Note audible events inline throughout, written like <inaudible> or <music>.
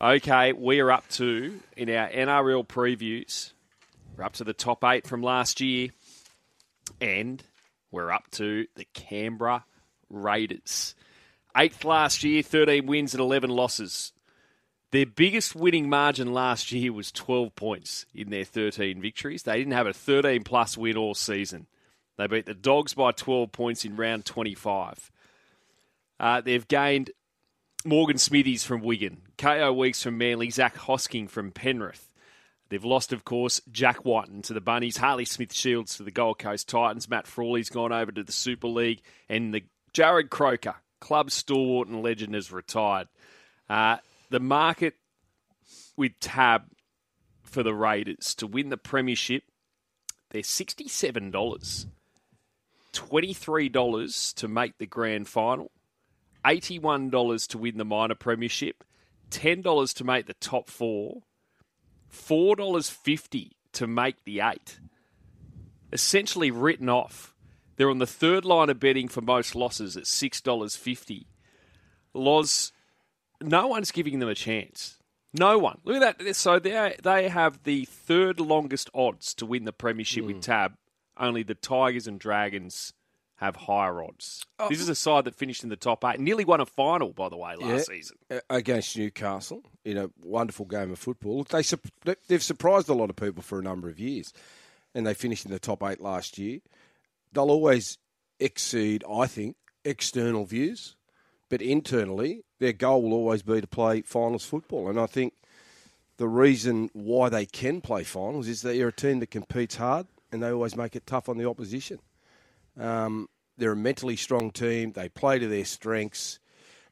Okay, we are up to, in our NRL previews, we're up to the top eight from last year, and we're up to the Canberra Raiders. Eighth last year, 13 wins and 11 losses. Their biggest winning margin last year was 12 points in their 13 victories. They didn't have a 13 plus win all season. They beat the Dogs by 12 points in round 25. Uh, they've gained Morgan Smithies from Wigan, Kaeo Weekes from Manly, Zac Hosking from Penrith. They've lost, of course, Jack Wighton to the Bunnies, Harley Smith Shields to the Gold Coast Titans, Matt Frawley's gone over to the Super League, and the Jarrod Croker, club stalwart and legend, has retired. Uh, the market with Tab for the Raiders to win the Premiership, they're $67. $23 to make the grand final, $81 to win the minor premiership, $10 to make the top four, $4.50 to make the eight. Essentially written off. They're on the third line of betting for most losses at $6.50. Loz, no one's giving them a chance. No one. Look at that. So they they have the third longest odds to win the premiership with hmm. Tab. Only the Tigers and Dragons have higher odds. Oh. This is a side that finished in the top eight. Nearly won a final, by the way, last Yeah. season. Against Newcastle in a wonderful game of football. Look, they they- they've surprised a lot of people for a number of years, and they finished in the top eight last year. They'll always exceed, I think, external views, but internally, their goal will always be to play finals football. And I think the reason why they can play finals is that you're a team that competes hard, and they always make it tough on the opposition. Um, they're a mentally strong team. They play to their strengths.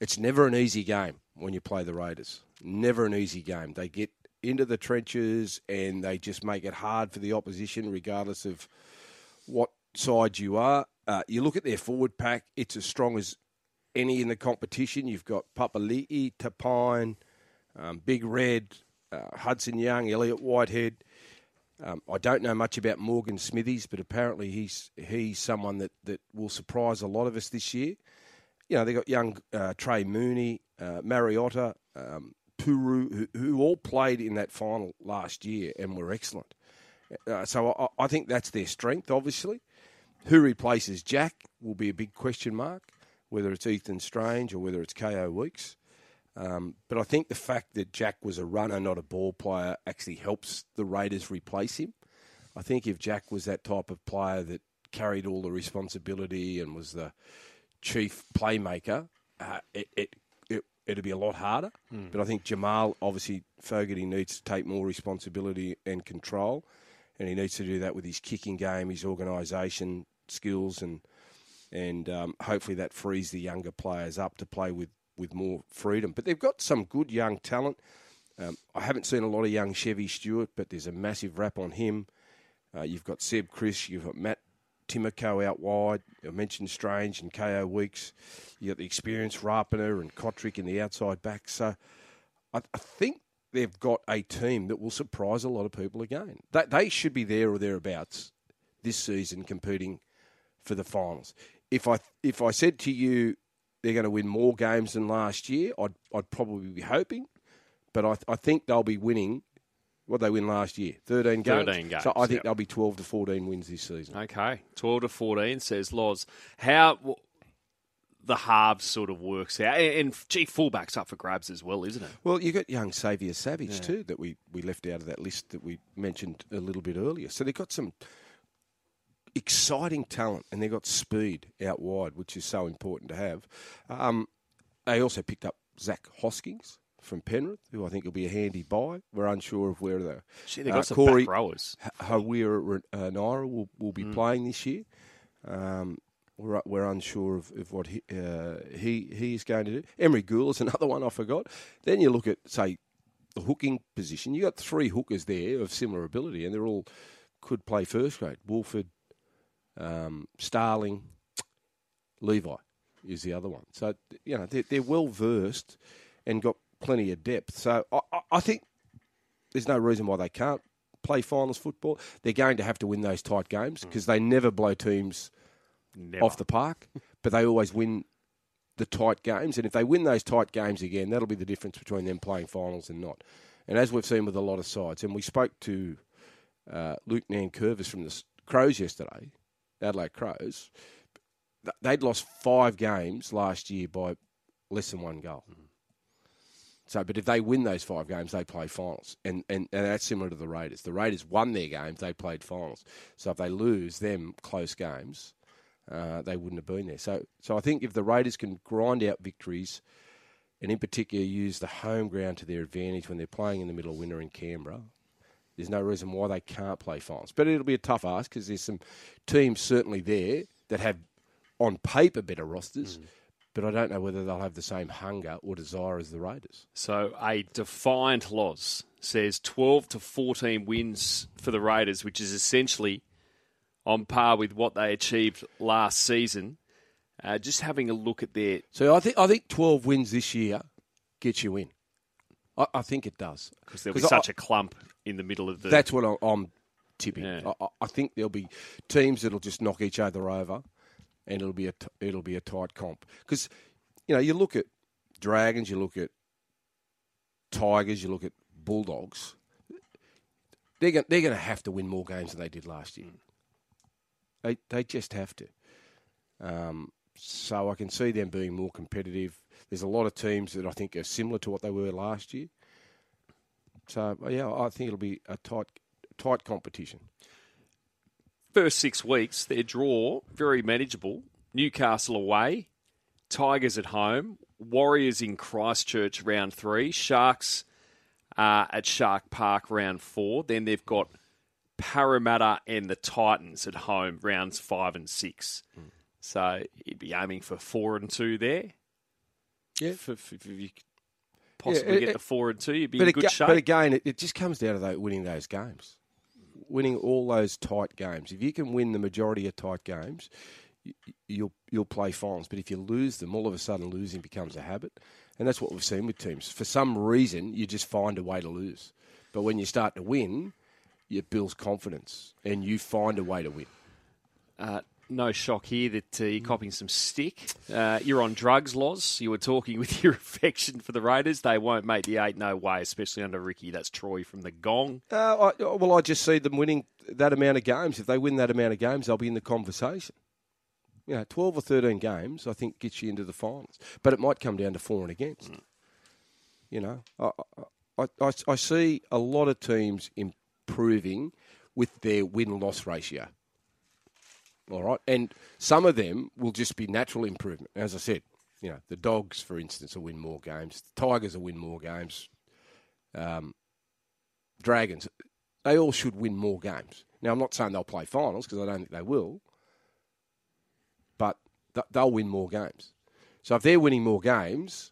It's never an easy game when you play the Raiders. Never an easy game. They get into the trenches and they just make it hard for the opposition, regardless of what side you are. Uh, you look at their forward pack; it's as strong as any in the competition. You've got Papali'i, Tapine, um, Big Red, uh, Hudson Young, Elliot Whitehead. Um, I don't know much about Morgan Smithies, but apparently he's he's someone that, that will surprise a lot of us this year. You know, they got young uh, Trey Mooney, uh, Mariota, um, Puru, who, who all played in that final last year and were excellent. Uh, so I, I think that's their strength, obviously. Who replaces Jack will be a big question mark, whether it's Ethan Strange or whether it's Kaeo Weekes. Um, but I think the fact that Jack was a runner, not a ball player, actually helps the Raiders replace him. I think if Jack was that type of player that carried all the responsibility and was the chief playmaker, uh, it, it, it, it'd be a lot harder. But I think Jamal, obviously, Fogarty needs to take more responsibility and control, and he needs to do that with his kicking game, his organisation skills, and and um, hopefully that frees the younger players up to play with, with more freedom. But they've got some good young talent. Um, I haven't seen a lot of young Chevy Stewart, but there's a massive rap on him. Uh, you've got Seb Kris, you've got Matt Timoko out wide. I mentioned Strange and Kaeo Weekes. You've got the experienced Rapana and Cotric in the outside back. So I, I think they've got a team that will surprise a lot of people again. They, they should be there or thereabouts this season competing for the finals. If I if I said to you they're going to win more games than last year, I'd I'd probably be hoping, but I I think they'll be winning. What they win last year, thirteen games. 13 games, So I think yep. they'll be twelve to fourteen wins this season. Okay, 12 to 14, says Loz. How w- the halves sort of works out. And, and gee, fullback's up for grabs as well, isn't it? Well, you got young Xavier Savage too that we, we left out of that list that we mentioned a little bit earlier. So they've got some exciting talent and they've got speed out wide, which is so important to have. Um, they also picked up Zac Hoskins from Penrith, who I think will be a handy buy. We're unsure of where the Gee, they've got uh, some Corey back rowers. Harawira uh, Naera will, will be playing this year. Um, we're, we're unsure of, of what he, uh, he he is going to do. Emre Guler is <laughs> another one I forgot. Then you look at, say, the hooking position. you got three hookers there of similar ability, and they're all could play first grade. Woolford, um, Starling, Levi is the other one. So, you know, they're, they're well versed and got plenty of depth. So I, I, think there's no reason why they can't play finals football. They're going to have to win those tight games because they never blow teams Never. off the park, <laughs> but they always win the tight games, and if they win those tight games again, that'll be the difference between them playing finals and not. And as we've seen with a lot of sides, and we spoke to uh, Luke Nankervis from the Crows yesterday, Adelaide Crows, they'd lost five games last year by less than one goal. Mm. So, but if they win those five games, they play finals, and, and and that's similar to the Raiders. The Raiders won their games; they played finals. So if they lose them close games, uh, they wouldn't have been there. So, so I think if the Raiders can grind out victories, and in particular use the home ground to their advantage when they're playing in the middle of winter in Canberra, there's no reason why they can't play finals. But it'll be a tough ask because there's some teams certainly there that have, on paper, better rosters. Mm but I don't know whether they'll have the same hunger or desire as the Raiders. So a defiant loss says 12 to 14 wins for the Raiders, which is essentially on par with what they achieved last season. Uh, just having a look at their. So I think I think 12 wins this year gets you in. I, I think it does because there'll be such I, a clump in the middle of the. That's what I'm tipping. Yeah. I, I think there'll be teams that'll just knock each other over and it'll be a t- it'll be a tight comp because you know you look at Dragons, you look at Tigers, you look at Bulldogs. They're going they're going to have to win more games than they did last year. They they just have to. Um, so I can see them being more competitive. There's a lot of teams that I think are similar to what they were last year. So yeah, I think it'll be a tight tight competition first six weeks, their draw very manageable. Newcastle away, Tigers at home, Warriors in Christchurch round three, Sharks uh, at Shark Park round four. Then they've got Parramatta and the Titans at home rounds five and six. Mm. So you'd be aiming for four and two there. Yeah, for, for, if you possibly yeah, it, get the four and two, you'd be in good shape. But again, it, it just comes down to winning those games winning all those tight games. If you can win the majority of tight games, you'll you'll play finals. But if you lose them, all of a sudden losing becomes a habit, and that's what we've seen with teams. For some reason, you just find a way to lose. But when you start to win, it builds confidence, and you find a way to win. Uh, no shock here that uh, you're copying some stick. Uh, you're on drugs, Loz. You were talking <laughs> with your affection for the Raiders. They won't make the eight, no way, especially under Ricky. That's Troy from the Gong. Uh, I, well, I just see them winning that amount of games. If they win that amount of games, they'll be in the conversation. You know, 12 or 13 games, I think, gets you into the finals. But it might come down to for and against. Mm. You know, I, I, I, I see a lot of teams improving with their win loss ratio. All right, and some of them will just be natural improvement. As I said, you know, the Dogs, for instance, will win more games. The Tigers will win more games. Um, Dragons, they all should win more games. Now, I'm not saying they'll play finals because I don't think they will, but th- they'll win more games. So if they're winning more games,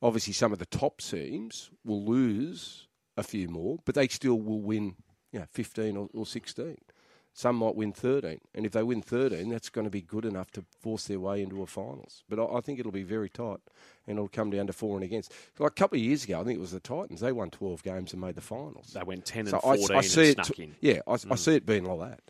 obviously some of the top teams will lose a few more, but they still will win, you know, 15 or, or 16. Some might win 13. And if they win 13, that's going to be good enough to force their way into a finals. But I, I think it'll be very tight and it'll come down to for and against. Like a couple of years ago, I think it was the Titans. They won 12 games and made the finals. They went 10 and so 14 I, I see and it, Yeah, I, mm. I, see it being like that.